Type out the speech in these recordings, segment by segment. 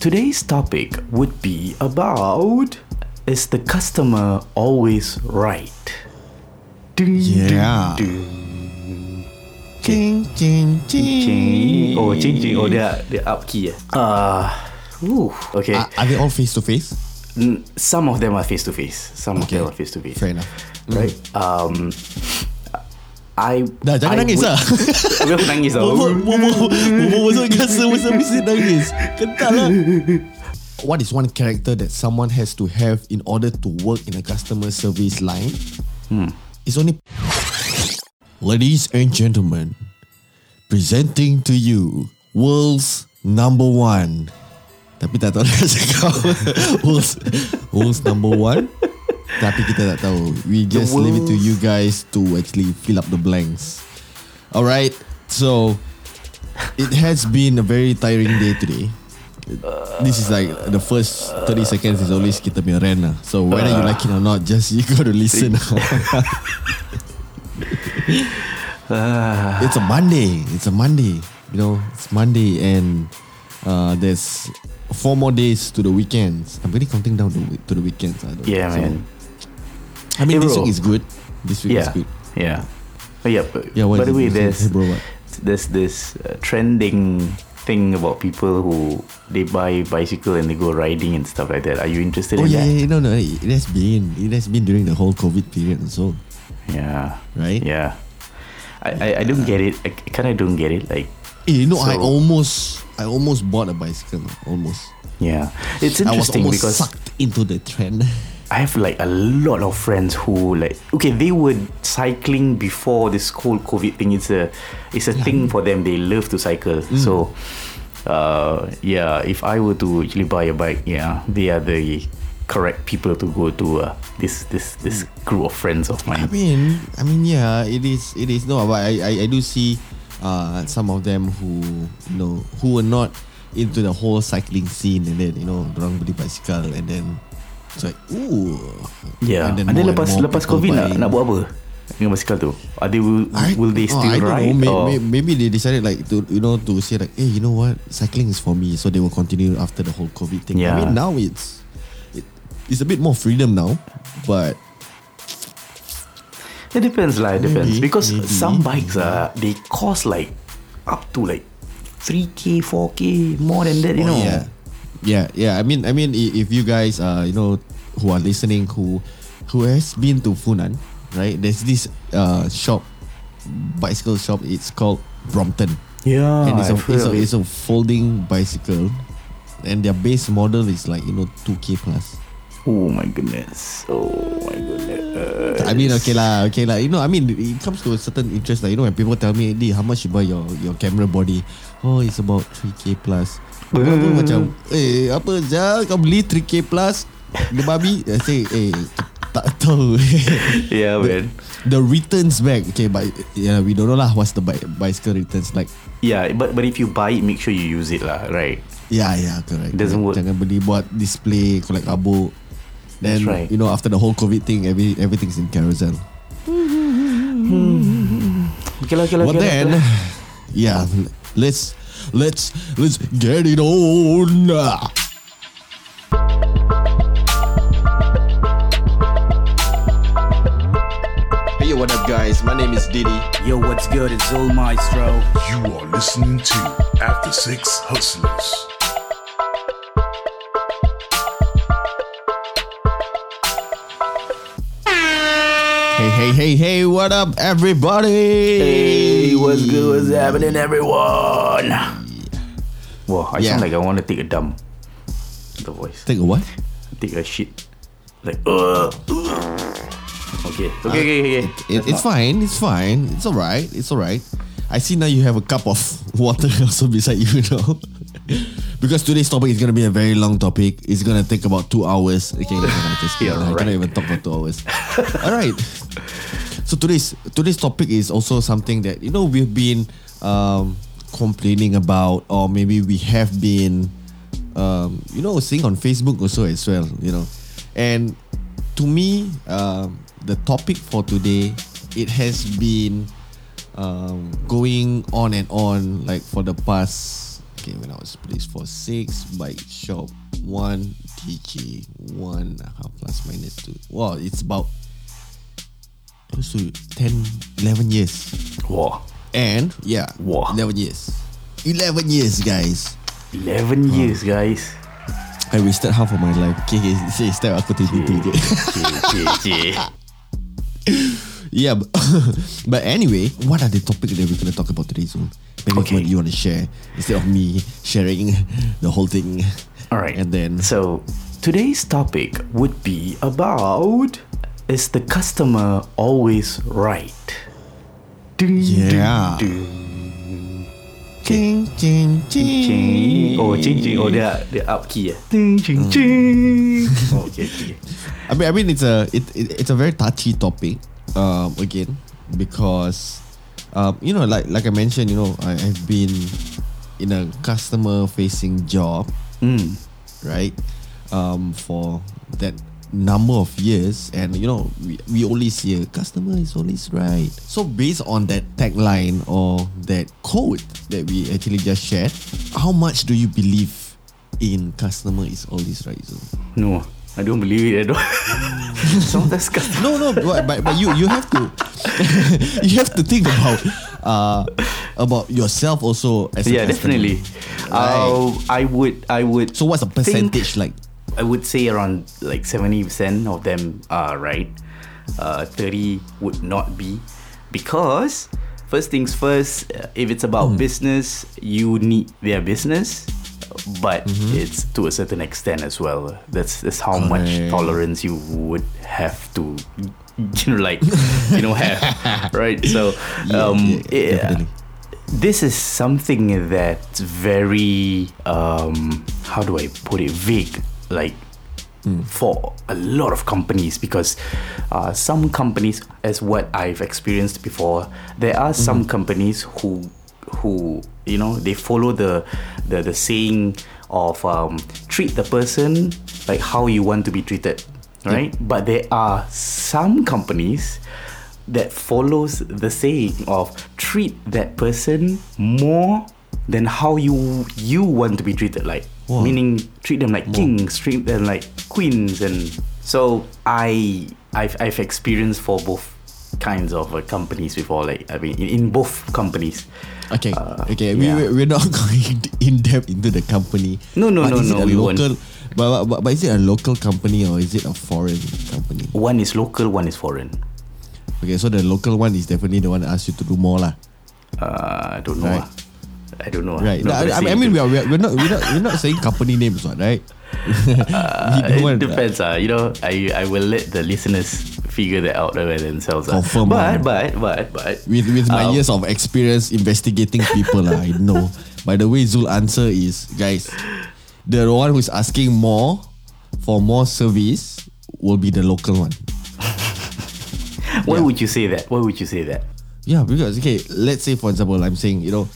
today's topic would be about is the customer always right? Ding, Yeah. ding, Ching, ching, ding. ching. Oh, ching ching. Oh, dia dia up key. eh. Uh, ooh, okay. Are, are they all face to face? Some of them are face to face. Some Okay. of them are face to face. Fair enough. Right. Um, I. Dah, jangan I nangis would- lah. Aku aku nangis tau. Bobo masuk kasa masa-masa nangis. Kental lah. What is one character that someone has to have in order to work in a customer service line? It's only... Ladies and gentlemen, presenting to you world's number one. Tapi tak tahu nak cakap world's, world's number one. Tapi kita tak tahu. We just leave it to you guys to actually fill up the blanks. Alright, so it has been a very tiring day today. This is like the first 30 seconds is always kita punya rant lah. So whether you like it or not, just you gotta listen. it's a Monday. It's a Monday. You know, it's Monday and uh, there's four more days to the weekends. I'm really counting down to, to the weekends. I don't Yeah, so- man. I mean, Hey, this week is good. This week is good. Yeah. Oh, yeah. But, Yeah, what by the way, there's Hey, bro, there's this uh, trending thing about people who they buy bicycle and they go riding and stuff like that. Are you interested Oh in yeah, that? yeah, no, no. It has been. It has been during the whole COVID period and so. Yeah. Right? Yeah. I, I, I don't get it. I kind of don't get it. Like, Eh, you know, I almost, I almost bought a bicycle. Almost. yeah. It's I was interesting almost because sucked into the trend. I have like a lot of friends who like okay they were cycling before this whole COVID thing. It's a it's a thing for them. They love to cycle. Mm. So uh yeah, if I were to actually buy a bike, yeah, they are the correct people to go to uh, this this this group of friends of mine. I mean, I mean, yeah, it is, it is. No, but I, I, I do see, uh, some of them who, you know, who were not into the whole cycling scene, and then you know, orang beli bicycle, and then it's like, ooh. Yeah. And then, lepas lepas COVID nak nak buat apa? Dengan basikal tu? Are they will I- will they oh, still I don't ride? know. May, or- may, maybe they decided like to you know to say like, hey, you know what, cycling is for me, so they will continue after the whole COVID thing. Yeah. I mean, now it's it, it's a bit more freedom now, but It depends lah. It depends Maybe, because maybe. some bikes uh, they cost like up to like three k, four k, more than that. You Oh, know. yeah, yeah, yeah. I mean, I mean, if you guys, uh, you know, who are listening, who who has been to Funan, right? There's this uh shop, bicycle shop. It's called Brompton, Yeah. and it's a, it's, a it's a folding bicycle, and their base model is like you know two k plus. Oh my goodness. Oh goodness. I mean, okay lah, okay lah. You know, I mean, it comes to a certain interest. Like you know, when people tell me, "Di, how much you buy your your camera body?" Oh, it's about 3k plus. Aku pun macam, eh, apa je? Kau beli 3k plus? The babi? I say, eh, tak tahu. Yeah, man. the returns back, okay, but yeah, we don't know lah. What's the bi- bicycle returns like? Yeah, but but if you buy it, make sure you use it lah, right? Yeah, yeah, correct. Doesn't work. Jangan beli buat display, collect kabut. Then, right. you know, after the whole COVID thing, every everything's in Carousell. Hmm. Okay okay. But okay then, yeah, let's let's let's get it on. Hey, what up, guys? My name is Diddy. Yo, what's good? It's Zul Maestro. You are listening to After Six Hustlers. Hey, hey, hey, hey! What up, everybody? Hey, what's good? What's happening, everyone? Whoa, I Yeah. sound like I want to take a dump. The voice. Take a what? Take a shit. Like, uh. Okay, okay, okay, okay. It, it's fine. It's fine. It's all right. It's all right. I see now you have a cup of water also beside you now. Because today's topic is going to be a very long topic. It's going to take about two hours. Okay, no, no, just kidding. Yeah, I cannot even talk for two hours. all right. So today's today's topic is also something that you know we've been um, complaining about, or maybe we have been, um, you know, seeing on Facebook also as well. You know, and to me, um, the topic for today it has been um, going on and on like for the past Okay, when I was police for six, bike shop, one, DJ, one, half plus minus two. Wow, it's about close to 10, 11 years. Wow. And, yeah, Wow. 11 years. 11 years, guys. 11 years, guys. I wasted half of my life. Okay, okay, say step aku twenty two je. Cik, cik, cik. Yeah, but, but anyway, what are the topics that we're gonna talk about today, Zul? Maybe Okay. what you want to share instead of me sharing the whole thing. All right. And then So, today's topic would be about is the customer always right? Ding, Yeah. Ding, ching ching ding, ching. Oh, ching ching. Oh, dia dia up key. Ding, ching, Hmm. ching. Oh, okay, okay. I mean, I mean, it's a it, it it's a very touchy topic. Um, again, because um, you know, like like I mentioned, you know, I, I've been in a customer facing job, Mm. right? Um, for that number of years, and you know, we, we always hear customer is always right. So based on that tagline or that quote that we actually just shared, how much do you believe in customer is always right? Zul? No, I don't believe it at all. Sometimes customer. No, no, but, but, but you you have to you have to think about uh about yourself also as a Yeah, customer. definitely. Uh, I would, I would. So what's the think- percentage like? I would say around like 70% of them are right. Uh, 30 would not be. Because, first things first, uh, if it's about business, you need their business. But it's to a certain extent as well. That's that's how much tolerance you would have to, you know, like, you know, have, right? So, um, yeah, yeah, this is something that's very um how do I put it? Vague like for a lot of companies because uh, some companies as what I've experienced before there are some companies who who you know they follow the the, the saying of um, treat the person like how you want to be treated right? But there are some companies that follows the saying of treat that person more than how you you want to be treated like Wow. meaning treat them like kings treat them like queens and so i i've, I've experienced for both kinds of uh, companies before like i mean in, in both companies Okay, Uh, okay. yeah. We we we're not going in depth into the company. No, no, But no, is no, It a we won't. local, but, but, but, but is it a local company or is it a foreign company? one is local one is foreign Okay, so the local one is definitely the one that asks you to do more lah. uh, i don't know Right. ah. i don't know ah. Right. Not I, I mean, I mean it. we are, we are we're not we're not we're not saying company names, right? Uh, it depends, uh, you know. I I will let the listeners figure that out by themselves. ah. Confirm, but, ah. but but but With with my um, years of experience investigating people, lah, I know. By the way, Zul answer is guys, the one who's asking more for more service will be the local one. Why Yeah. would you say that? Why would you say that? Yeah, because okay, let's say for example, I'm saying you know,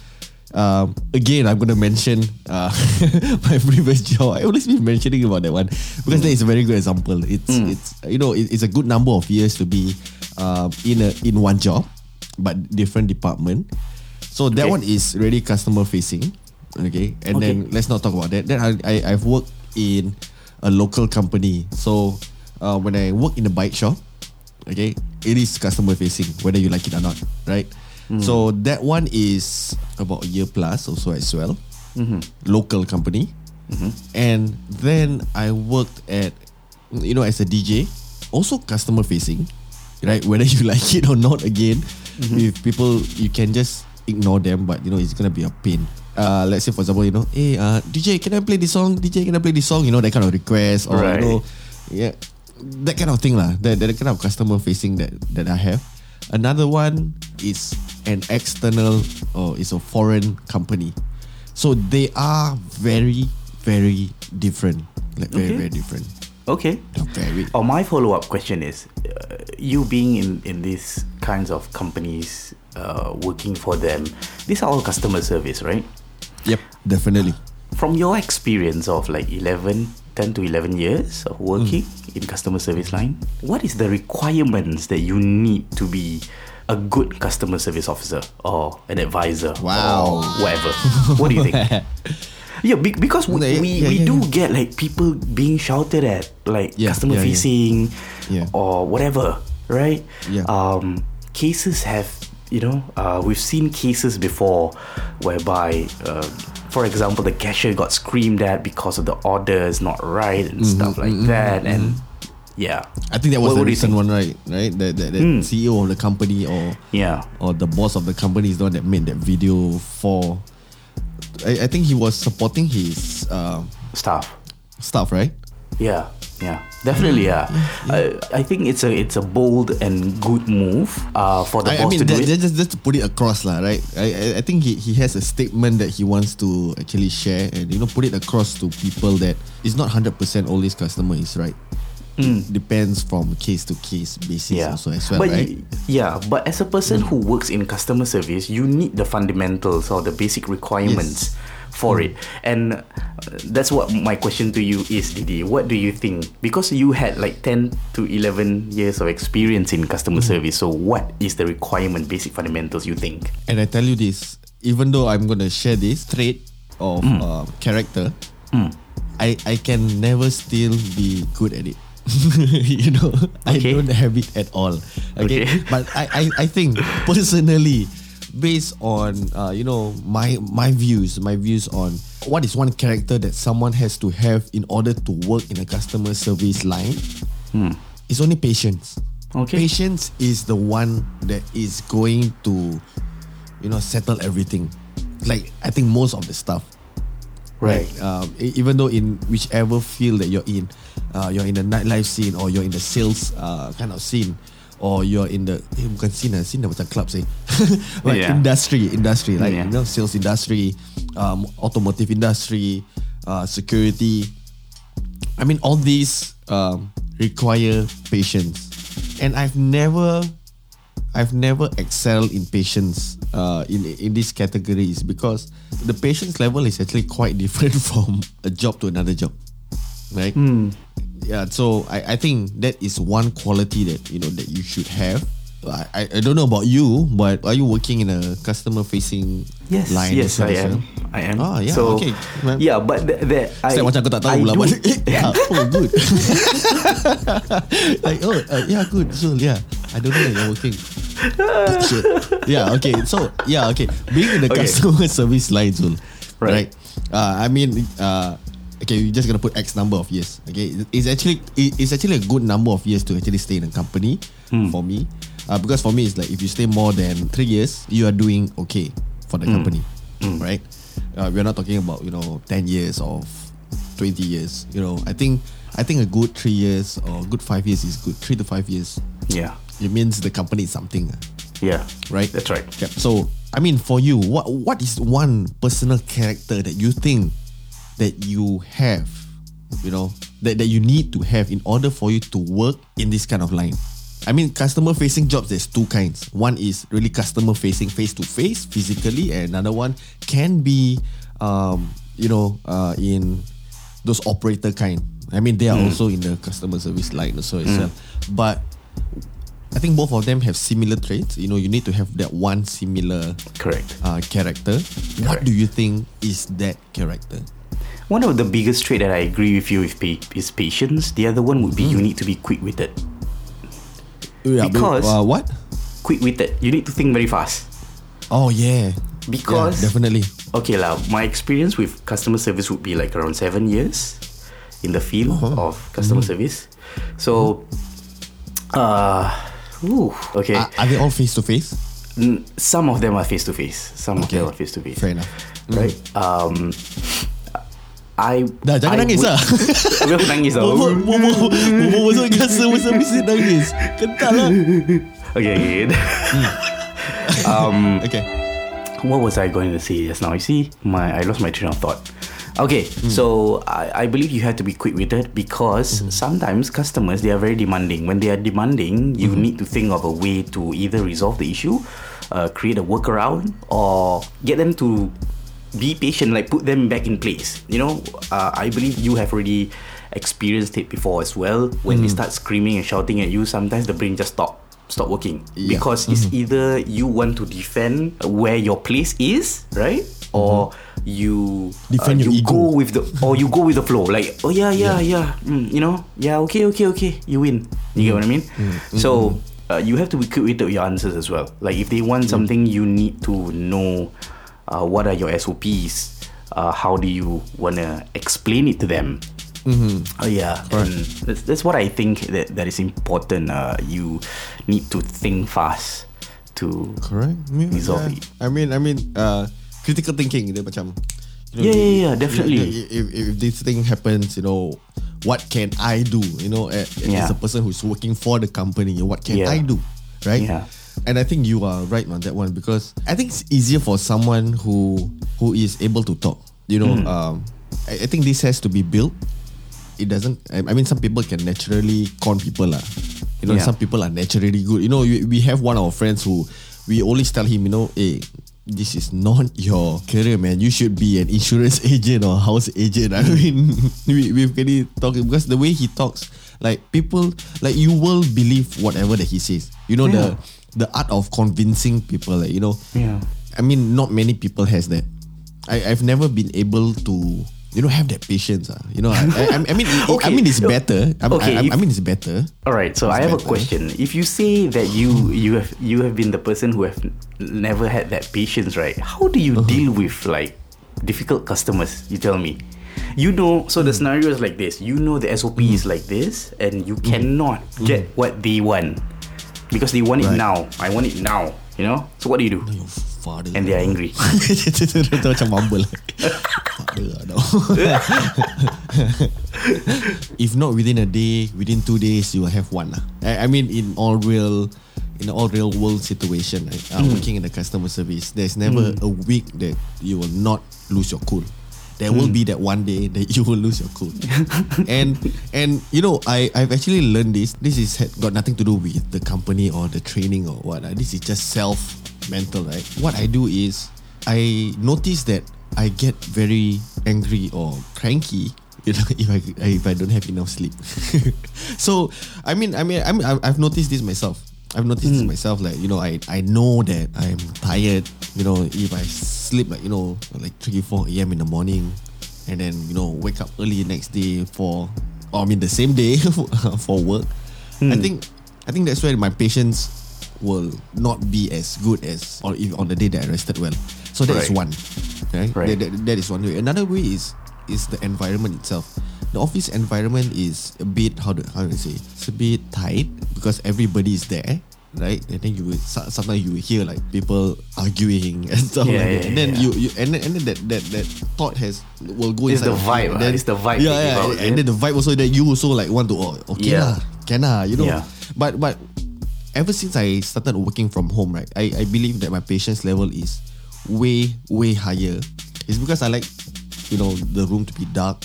um, again I'm gonna mention uh, my previous job. I always been mentioning about that one because that is a very good example. It's it's you know it, it's a good number of years to be um, in a in one job, but different department. So that Okay. one is really customer facing. Okay, and then let's not talk about that. Then I, I I've worked in a local company. So uh, when I work in a bike shop, okay it is customer facing whether you like it or not right so that one is about a year plus also as well. Local company. And then i worked at you know as a dj also customer facing right? Whether you like it or not again if people you can just ignore them but you know it's gonna be a pain. Uh, let's say for example you know hey uh, dj can i play this song? Dj can i play this song? You know that kind of request or Right. you know yeah that kind of thing lah. That that kind of customer facing that that I have. Another one is an external or is a foreign company. So they are very very different. Like very Okay. very different. Okay. Very Oh, my follow up question is, uh, you being in in these kinds of companies, uh, working for them, these are all customer service, right? Yep, definitely. From your experience of like 11, 10 to 11 years of working Hmm. in customer service line, what is the requirements that you need to be a good customer service officer or an advisor Wow. or whatever. what do you think? Yeah, be- because we, we, yeah, we yeah, do yeah. get like people being shouted at, like customer facing or whatever, right? Yeah. Um, cases have, you know, uh, we've seen cases before whereby, uh, for example, the cashier got screamed at because of the order is not right and Mm-hmm, stuff like that, and yeah, I think that was What- the recent one, right? Right, that, that, Hmm. CEO of the company or yeah, or the boss of the company is the one that made that video for. I, I think he was supporting his uh, stuff. staff, right? Yeah, yeah, definitely. Yeah, I, I think it's a it's a bold and good move uh, for the I, I boss mean, to do it. just, just to put it across, lah, right? I, I, I think he, he has a statement that he wants to actually share and you know put it across to people that it's not hundred percent always customer is right. Depends from case to case basis yeah. also as well, but right? y- yeah, but as a person who works in customer service, you need the fundamentals or the basic requirements for Hmm. it. And uh, that's what my question to you is, Didi. What do you think? Because you had like 10 to 11 years of experience in customer Hmm. service. So what is the requirement, basic fundamentals you think? And I tell you this, even though I'm gonna share this trait of Hmm. uh, character, I I can never still be good at it. you know, I don't have it at all. Okay, Okay. but I, I I think personally, based on uh, you know my my views, my views on what is one character that someone has to have in order to work in a customer service line, it's only patience. Okay. Patience is the one that is going to, you know, settle everything. Like I think most of the stuff. Right. Um, e- even though in whichever field that you're in, uh, you're in the nightlife scene or you're in the sales uh, kind of scene, or you're in the eh, bukan scene lah, scene dah macam club say, like Yeah. industry, industry, like Yeah. you know, sales industry, um, automotive industry, uh, security. I mean, all these um, require patience, and I've never, I've never excelled in patience uh, in in these categories because the patience level is actually quite different from a job to another job, right? Yeah, so I, I think that is one quality that you know that you should have. I, I, don't know about you, but are you working in a customer facing Yes, line? yes, I am. well? I am. Ah, yeah, so, okay. Yeah, but th- th- I, macam aku tak tahu I lah but yeah, oh good Like oh uh, yeah good So yeah I don't know that you're working. Yeah okay So yeah okay Being in the Okay. customer service line Zul Right. Right, uh, I mean uh, Okay you're just gonna put X number of years. Okay It's actually It's actually a good number of years To actually stay in a company Hmm. For me. Uh, Because for me it's like If you stay more than 3 years You are doing okay For Hmm. the company Right? Uh, We're not talking about You know 10 years of 20 years. You know I think I think a good 3 years Or good 5 years is good. 3 to 5 years. Yeah, It means the company is something uh, yeah, Right? That's right. Yep. So I mean for you What what is one personal character That you think That you have You know That, that you need to have In order for you to work In this kind of line I mean customer facing jobs There's two kinds One is really customer facing Face to face Physically And another one Can be um, You know uh, In Those operator kind I mean they are also in the customer service line also as well But I think both of them have similar traits. You know, you need to have that one similar Correct. uh, character. What do you think is that character? One of the biggest trait that I agree with you with is patience. The other one would be Hmm. you need to be quick-witted. Yeah, Because- uh, what? Quick-witted. You need to think very fast. Oh yeah, Because yeah, definitely. okay lah, my experience with customer service would be like around seven years in the field Uh-huh. of customer Mm-hmm. service. So, uh, ooh, okay. Are, are they all face to face? Some of them are face to face. Some of them are face to face. Fair enough. Right. Um, I Dah jangan I nangis would- lah. Habis aku nangis tau. Bobo bobo bobo masuk customer service dia nangis. Kental lah. Okay. okay. um, Okay. what was I going to say just now? You see, my I lost my train of thought. Okay, so I, I believe you have to be quick witted because sometimes customers they are very demanding. When they are demanding, you need to think of a way to either resolve the issue, uh, create a workaround, or get them to be patient, like put them back in place. You know, uh, I believe you have already experienced it before as well. When they start screaming and shouting at you, sometimes the brain just stop. stop working. Yeah. because it's either you want to defend where your place is, right? Or you uh, Defend your you ego. go with the or you go with the flow. Like oh yeah yeah yeah, Mm, you know? Yeah okay okay okay. You win. You get what I mean? So uh, you have to be quick with your answers as well. Like if they want something you need to know uh, what are your SOPs uh, how do you wanna explain it to them Oh yeah, and that's, that's what I think that that is important. Uh, you need to think fast to Correct. Yeah, resolve yeah. it. I mean, I mean, uh, critical thinking dia macam. you know, Yeah, yeah, yeah, definitely. If, if, if this thing happens, you know, what can I do? You know, a- Yeah. as a person who's working for the company, what can Yeah. I do? Right. Yeah. And I think you are right on that one because I think it's easier for someone who who is able to talk. You know, Hmm. um, I, I think this has to be built. It doesn't. I, I mean, some people can naturally con people lah. You know, Yeah. some people are naturally good. You know, we, we have one of our friends who we always tell him, you know, hey, this is not your career, man. You should be an insurance agent or house agent. I mean, we, we've really talked because the way he talks, like people, like you will believe whatever that he says. You know, Yeah. the the art of convincing people, like, you know. Yeah. I mean, not many people has that. I, I've never been able to, you know, have that patience. Uh. You know, I, I, I mean, it- I mean, it's better. I, Okay, I, I, if- mean, it's better. All right, so It's I have a question. If you say that you you have you have been the person who have never had that patience, right? How do you uh-huh. deal with like difficult customers? You tell me. You know, so the hmm. scenario is like this. You know the SOP is hmm. like this, and you hmm. cannot get what they want because they want it Right. now. I want it now. You know. So what do you do? Your father. And they are angry. Itu macam mumble. No. If not within a day, within two days, you will have one. lah. I, I mean, in all real, in all real world situation, right? uh, working in the customer service, there's never a week that you will not lose your cool. There will be hmm. that one day that you will lose your cool. and and you know, I I've actually learned this. This is had got nothing to do with the company or the training or what. This is just self mental, right? What I do is I notice that I get very angry or cranky you know, if I if I don't have enough sleep. so I mean I mean I mean I've noticed this myself. I've noticed this hmm. myself. Like you know, I I know that I'm tired. You know, if I sleep like you know like three four a.m. in the morning, and then you know wake up early the next day for or I mean the same day for work. I hmm. think I think that's where my patience will not be as good as or if on the day that I rested well. So that is Right. one. Right? Right. That, that, that is one way. Another way is is the environment itself. The office environment is a bit how do how do I say? It's a bit tight because everybody is there, right? And then you will, sometimes you will hear like people arguing and stuff Yeah, like yeah, that. And then yeah. you, you and then, and then that, that that thought has will go It's inside. the vibe, ah. It's the vibe Yeah, yeah. and then the vibe also that you also like want to oh okay Yeah. lah, can lah, you know. Yeah. But but ever since I started working from home, right, I, I believe that my patience level is way, way higher. It's because I like, you know, the room to be dark,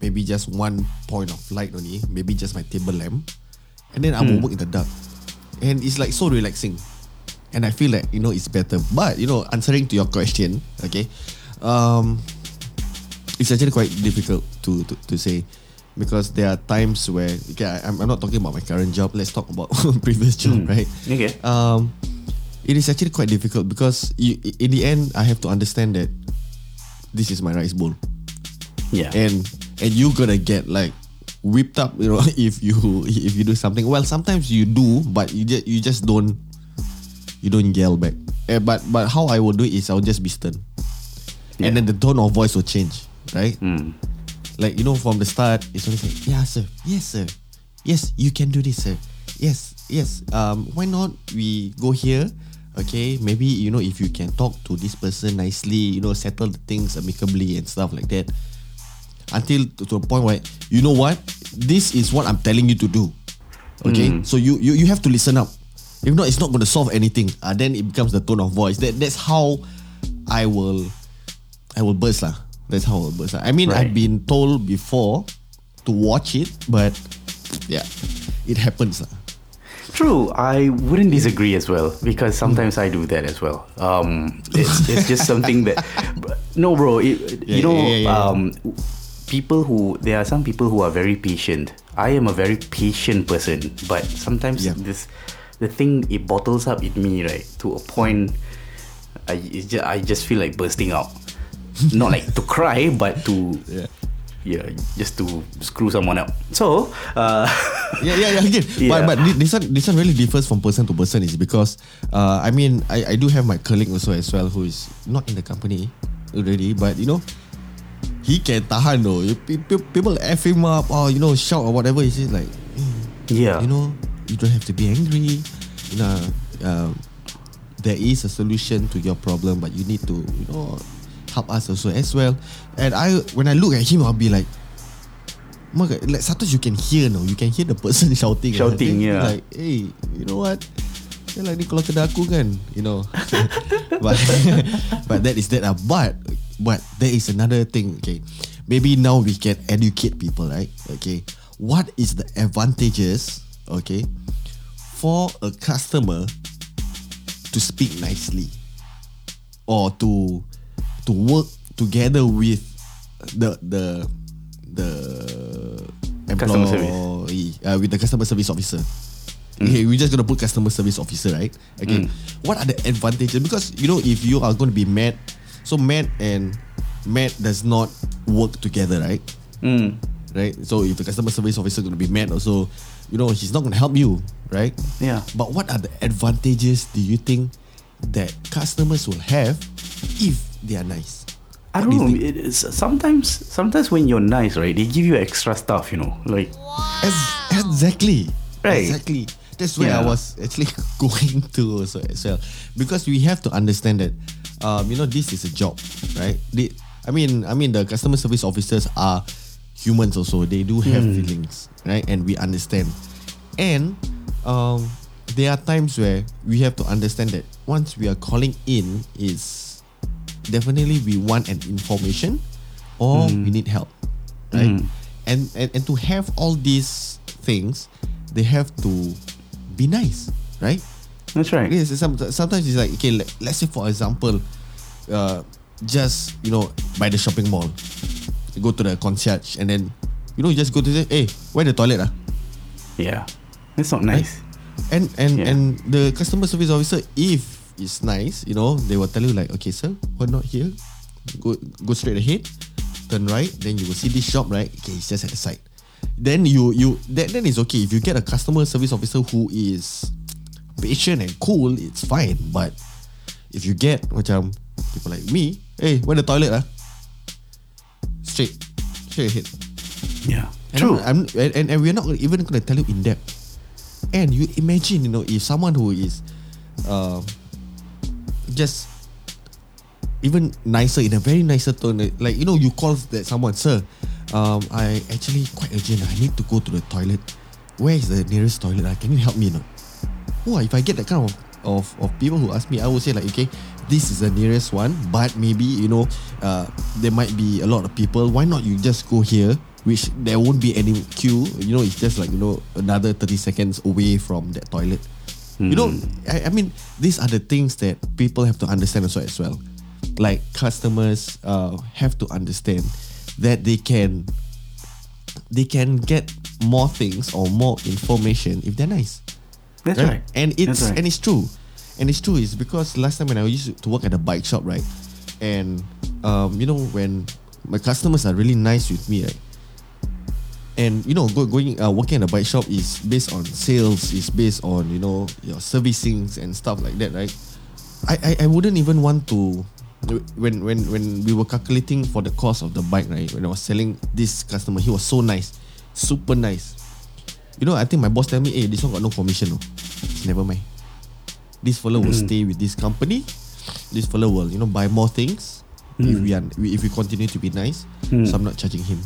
maybe just one point of light only, maybe just my table lamp. And then I will work in the dark. And it's like so relaxing. And I feel like, you know, it's better. But, you know, answering to your question, okay, um, it's actually quite difficult to, to, to say because there are times where okay, I, I'm, I'm not talking about my current job. Let's talk about previous job, right? Okay. Um, it is actually quite difficult because you, in the end, I have to understand that this is my rice bowl, Yeah. and and you're gonna get like whipped up, you know, if you if you do something. Well, sometimes you do, but you just you just don't you don't yell back. Eh, but but how I will do it is I'll just be stern, Yeah. and then the tone of voice will change, right? Mm. Like you know, from the start, it's always like, yeah, sir, yes, sir, yes, you can do this, sir, yes, yes. Um, why not we go here? Okay, maybe you know if you can talk to this person nicely, you know, settle the things amicably and stuff like that. Until to, to a point where you know what, this is what I'm telling you to do. Okay, so you, you you have to listen up. If not, it's not going to solve anything. Uh, then it becomes the tone of voice. That that's how I will I will burst lah. That's how I will burst. lah. I mean, I've been told before to watch it, but yeah, it happens lah. True, I wouldn't disagree as well because sometimes I do that as well. Um, it's, it's just something that, no, bro. It, Yeah, you know, yeah, yeah. um, people who there are some people who are very patient. I am a very patient person, but sometimes Yeah. this the thing it bottles up in me right to a point. I just, I just feel like bursting out. Not like to cry, but to Yeah. yeah, just to screw someone up. So, uh, yeah, yeah, yeah. Again, Yeah. but but this one this one really differs from person to person is because uh, I mean I, I do have my colleague also as well who is not in the company already, but you know he can tahan though. People f him up or you know shout or whatever. He's just like, yeah, you know, you don't have to be angry. You know, um, there is a solution to your problem, but you need to, you know, help us also as well. And I, when I look at him, I'll be like, like sometimes you can hear, no, you can hear the person shouting, Shouting, Then yeah. Like, hey, you know what? Ya lah ni kalau kena aku kan You know But But that is that lah But But there is another thing Okay Maybe now we can educate people right Okay What is the advantages Okay For a customer To speak nicely Or to To work together with The The The service. employee, uh, With the customer service officer Okay, we're just gonna put customer service officer, right? Okay. What are the advantages? Because you know, if you are to be mad, so mad and mad does not work together, right? mm, Right. So if the customer service officer is going to be mad, also, you know, he's not going to help you, right? yeah. But what are the advantages do you think that customers will have if they are nice? I What do don't you know. It is, sometimes, sometimes when you're nice, right, they give you extra stuff. You know, like Ex- exactly. Right. Exactly. That's where I was actually going to also as well. Because we have to understand that um, you know, this is a job, right? They, I mean I mean the customer service officers are humans also. They do have feelings, right? And we understand. And um, there are times where we have to understand that once we are calling in is definitely we want an information or we need help right and, and and to have all these things they have to be nice right that's right. yes sometimes it's like okay let, let's say for example uh, just you know by the shopping mall you go to the concierge and then you know you just go to say, hey where the toilet ah Yeah, that's not nice. and and Yeah. and the customer service officer, if it's nice, you know, they will tell you like, okay, sir, we're not here. Go go straight ahead, turn right, then you will see this shop, right? Okay, it's just at the side. Then you you then then it's okay. If you get a customer service officer who is patient and cool, it's fine. But if you get macam people like me, hey, where the toilet ah? Straight, straight ahead. Yeah, And true. I'm, I'm- and, and, and we're not gonna- even to tell you in depth. And you imagine, you know, if someone who is uh, just even nicer in a very nicer tone, like you know, you call that someone, sir, um, I actually quite urgent. I need to go to the toilet. Where is the nearest toilet? ah? Can you help me? No. Oh, if I get that kind of, of of people who ask me, I would say like, okay, this is the nearest one, but maybe you know, uh, there might be a lot of people. Why not you just go here? Which there won't be any queue. You know, it's just like you know another thirty seconds away from that toilet. You know, I, I mean, these are the things that people have to understand also as well. Like customers uh, have to understand that they can they can get more things or more information if they're nice. that's right. And it's right. and it's true. And it's true is because last time when I used to work at a bike shop, right? And um, you know, when my customers are really nice with me, right? And you know, go, going uh, working at a bike shop is based on sales, is based on you know your servicings and stuff like that, right? I, I, I wouldn't even want to when when when we were calculating for the cost of the bike, right? When I was selling this customer, he was so nice, super nice. You know, I think my boss tell me, hey, this one got no commission. No. Never mind. This fellow will hmm. stay with this company. This fellow will, you know, buy more things if hmm. we are if we continue to be nice. Hmm. So I'm not charging him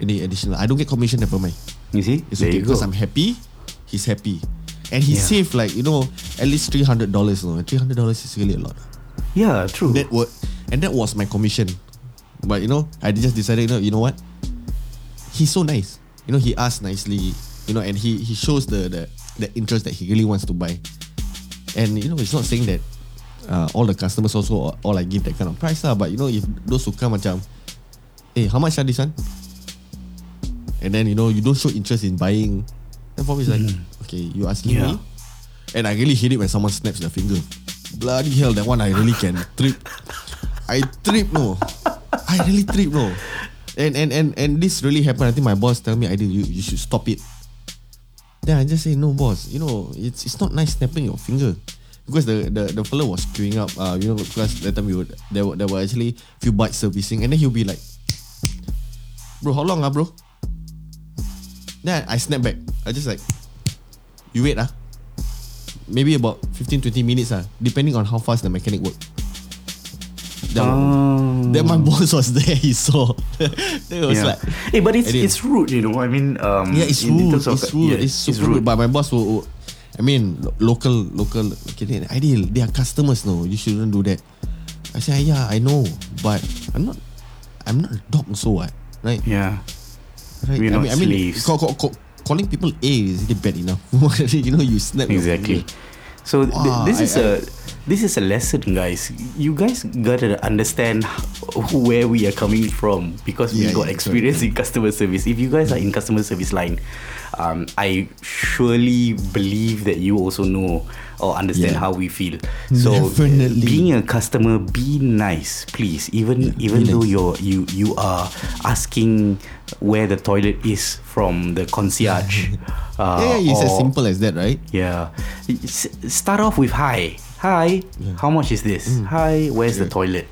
any additional. I don't get commission. Never mind. You see, It's there okay because I'm happy. He's happy, and he Yeah. saved like you know at least three hundred dollars. No, three hundred dollars is really a lot. Yeah, true. That was and that was my commission. But you know, I just decided, you know, you know what? He's so nice. You know, he asked nicely. You know, and he he shows the the the interest that he really wants to buy. And you know, it's not saying that uh, all the customers also all I give that kind of price lah. But you know, if those who come macam, hey, how much are this one? And then you know you don't show interest in buying. Then for me it's like, okay, you asking Yeah. me, And I really hate it when someone snaps their finger. Bloody hell, that one I really can trip. I trip no. I really trip no. And and and and this really happened. I think my boss tell me I did you you should stop it. Then I just say no boss. You know, it's it's not nice snapping your finger. Because the, the, the fellow was queuing up, uh, you know, because that time we would there were there were actually few bikes servicing, and then he'll be like, "Bro, how long ah, bro?" Then I snap back. I just like, "You wait ah." Maybe about 15 20 minutes ah, depending on how fast the mechanic work. Then, Um, then my boss was there. He saw. it was yeah. like, hey, but it's I it's rude, you know. I mean, um, yeah, it's in- in rude. terms of- It's rude. yeah, it's super rude. But my boss will, will- I mean, lo- local, local. Okay, ideal. They are customers. No, you shouldn't do that. I say, yeah, I know, but I'm not. I'm not a dog, so what? Right? yeah. right? We're I not mean, I mean, slaves. call, call, calling people A is really bad enough. you know, you snap. Exactly. So th- Wow, this I- is a this is a lesson, guys. You guys gotta understand where we are coming from because we got yeah, experience in customer service. If you guys are in customer service line, um, I surely believe that you also know or understand Yeah. how we feel. So Definitely. being a customer, be nice, please. Even Yeah, even though nice. you're you you are asking where the toilet is from the concierge. uh, Yeah, yeah, it's as simple as that, right? yeah. S- Start off with hi. Hi. How much is this? Hi. Where's the toilet?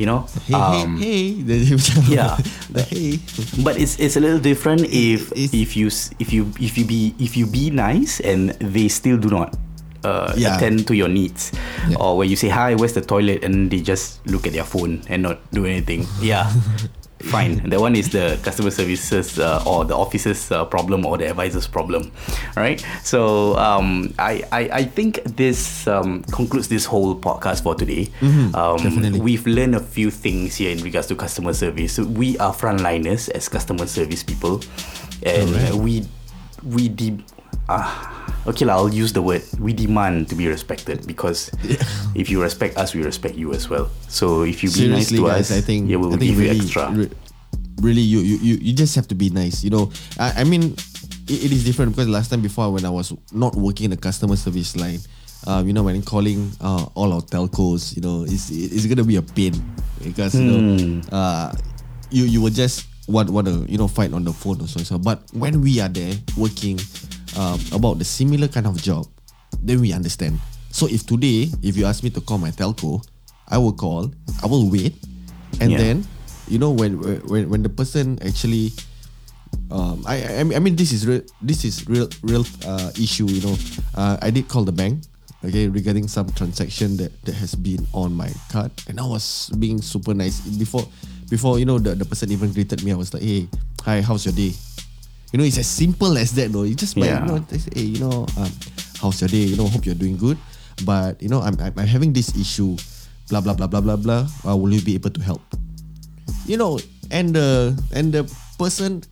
You know. Hey, Um, hey, hey. yeah. the hey. But it's it's a little different if it's- if you if you if you be if you be nice and they still do not uh, Yeah. attend to your needs, Yeah. or where you say hi, where's the toilet, and they just look at their phone and not do anything. Yeah. Fine, that one is the customer services uh, or the officer's uh, problem or the advisor's problem, right? So um, I, I I think this um, concludes this whole podcast for today. um, Mm-hmm. definitely. We've learned a few things here in regards to customer service. So we are frontliners as customer service people, and Correct. we we de- uh, okay lah. I'll use the word we demand to be respected because if you respect us, we respect you as well. So if you be nice to guys, us, I think yeah, we'll I think give really, you extra. re- really, you, you you just have to be nice. You know, I, I mean, it, it is different because last time before when I was not working in the customer service line, um, you know, when calling uh, all our telcos, you know, it's it's gonna be a pain because you know, uh, you you will just want want to you know fight on the phone or so. so. But when we are there working um, about the similar kind of job, then we understand. So if today, if you ask me to call my telco, I will call, I will wait, and Yeah. then you know when when when the person actually um, I, I I mean this is real this is real real uh, issue you know uh, I did call the bank okay regarding some transaction that, that has been on my card and I was being super nice before before you know the, the person even greeted me I was like hey hi how's your day you know it's as simple as that though. You just by, Yeah. you know say, hey you know um, how's your day? You know hope you're doing good. But you know I'm, I'm, I'm having this issue. Blah blah blah blah blah blah. Uh, will you be able to help? You know, and the and the person,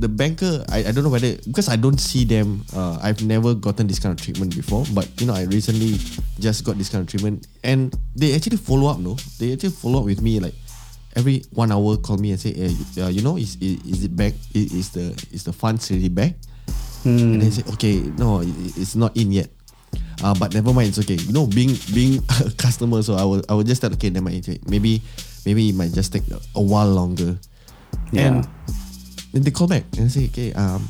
the banker, I, I don't know whether because I don't see them. Uh, I've never gotten this kind of treatment before, but you know, I recently just got this kind of treatment, and they actually follow up. No, they actually follow up with me like every one hour. Call me and say, hey, uh, you know, is, is is it back? Is, is the is the funds really back? And I say, okay, no, it- it's not in yet. Uh, but never mind, it's okay. You know, being being a customer, so I will I will just tell okay, never mind. Maybe maybe it might just take a while longer. Yeah. And then they call back and say, okay, um,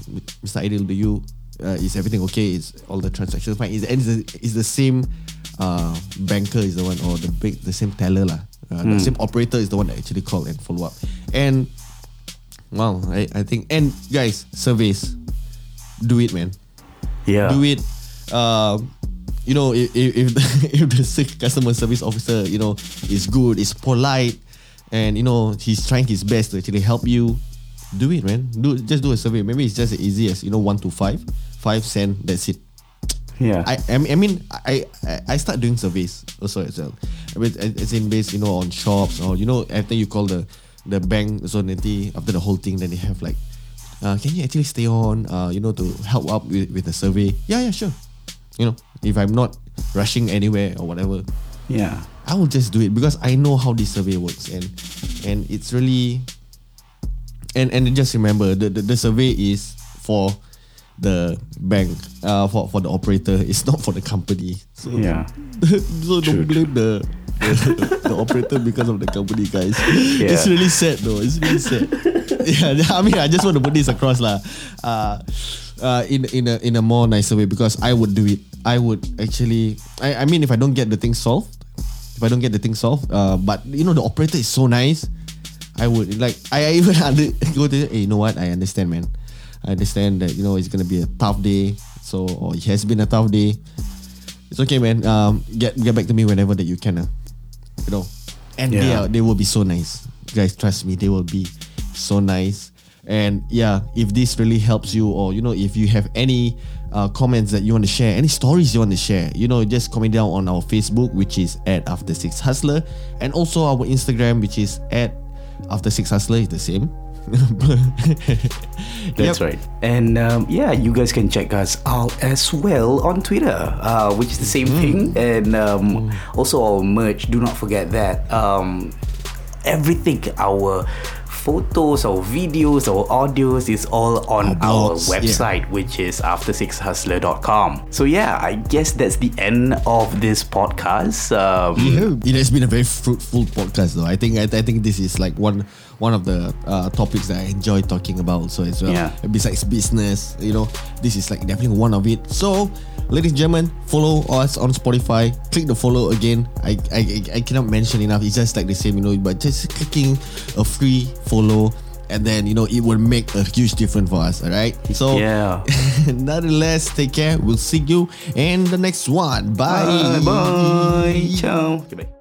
Mr. Ideal, do you uh, is everything okay? Is all the transactions fine? Is and is the, is the same uh, banker is the one or the big the same teller lah. Uh, The same operator is the one that actually called and follow up. And well, I, I think and guys, surveys, do it, man yeah. do it. Um, you know, if if if the, if the sick customer service officer, you know, is good, is polite, and you know he's trying his best to actually help you, do it, man. Do just do a survey. Maybe it's just as easy as you know one to five, five cent. That's it. Yeah. I I mean- I I start doing surveys also as well. I as in based you know on shops or you know after you call the the bank so nanti after the whole thing then they have like uh, can you actually stay on uh, you know to help up with, with the survey yeah yeah sure you know if I'm not rushing anywhere or whatever yeah. I will just do it because I know how this survey works and and it's really and and just remember the, the, the survey is for the bank uh, for for the operator. It's not for the company. So Yeah. so True, don't blame the, the the operator because of the company, guys. It's really sad though. It's really sad. yeah, I mean, I just want to put this across lah. Uh, uh, in in a in a more nicer way because I would do it. I would actually. I I mean, if I don't get the thing solved, if I don't get the thing solved, uh, but you know the operator is so nice. I would like I even under, go to hey, you know what? I understand, man. I understand that you know it's gonna be a tough day. So or it has been a tough day. It's okay, man. Um, get get back to me whenever that you can. Uh. You know, and they Yeah. are, they will be so nice, guys. Trust me, they will be so nice. And yeah, if this really helps you, or you know, if you have any uh, comments that you want to share, any stories you want to share, you know, just comment down on our Facebook, which is at After Six Hustler, and also our Instagram, which is at After Six Hustler. Is the same. That's Yep. right. And um, yeah, you guys can check us out as well on Twitter, uh, which is the same thing. And um, also our merch. Do not forget that. Um, everything, our photos, or videos, or audios is all on Our our blogs, yeah. website, which is after6hustler.com. So yeah, I guess that's the end of this podcast. Um, Yeah, it has been a very fruitful podcast, though. I think I, I think this is like one one of the uh, topics that I enjoy talking about also as well. Yeah. Besides business, you know, this is like definitely one of it. So, ladies and gentlemen, follow us on Spotify. Click the follow again. I I, I- cannot mention enough. It's just like the same, you know. But just clicking a free follow. And then you know it will make a huge difference for us. All right. So Yeah. nonetheless, take care. We'll see you in the next one. Bye. bye. Bye. Ciao. Okay, bye.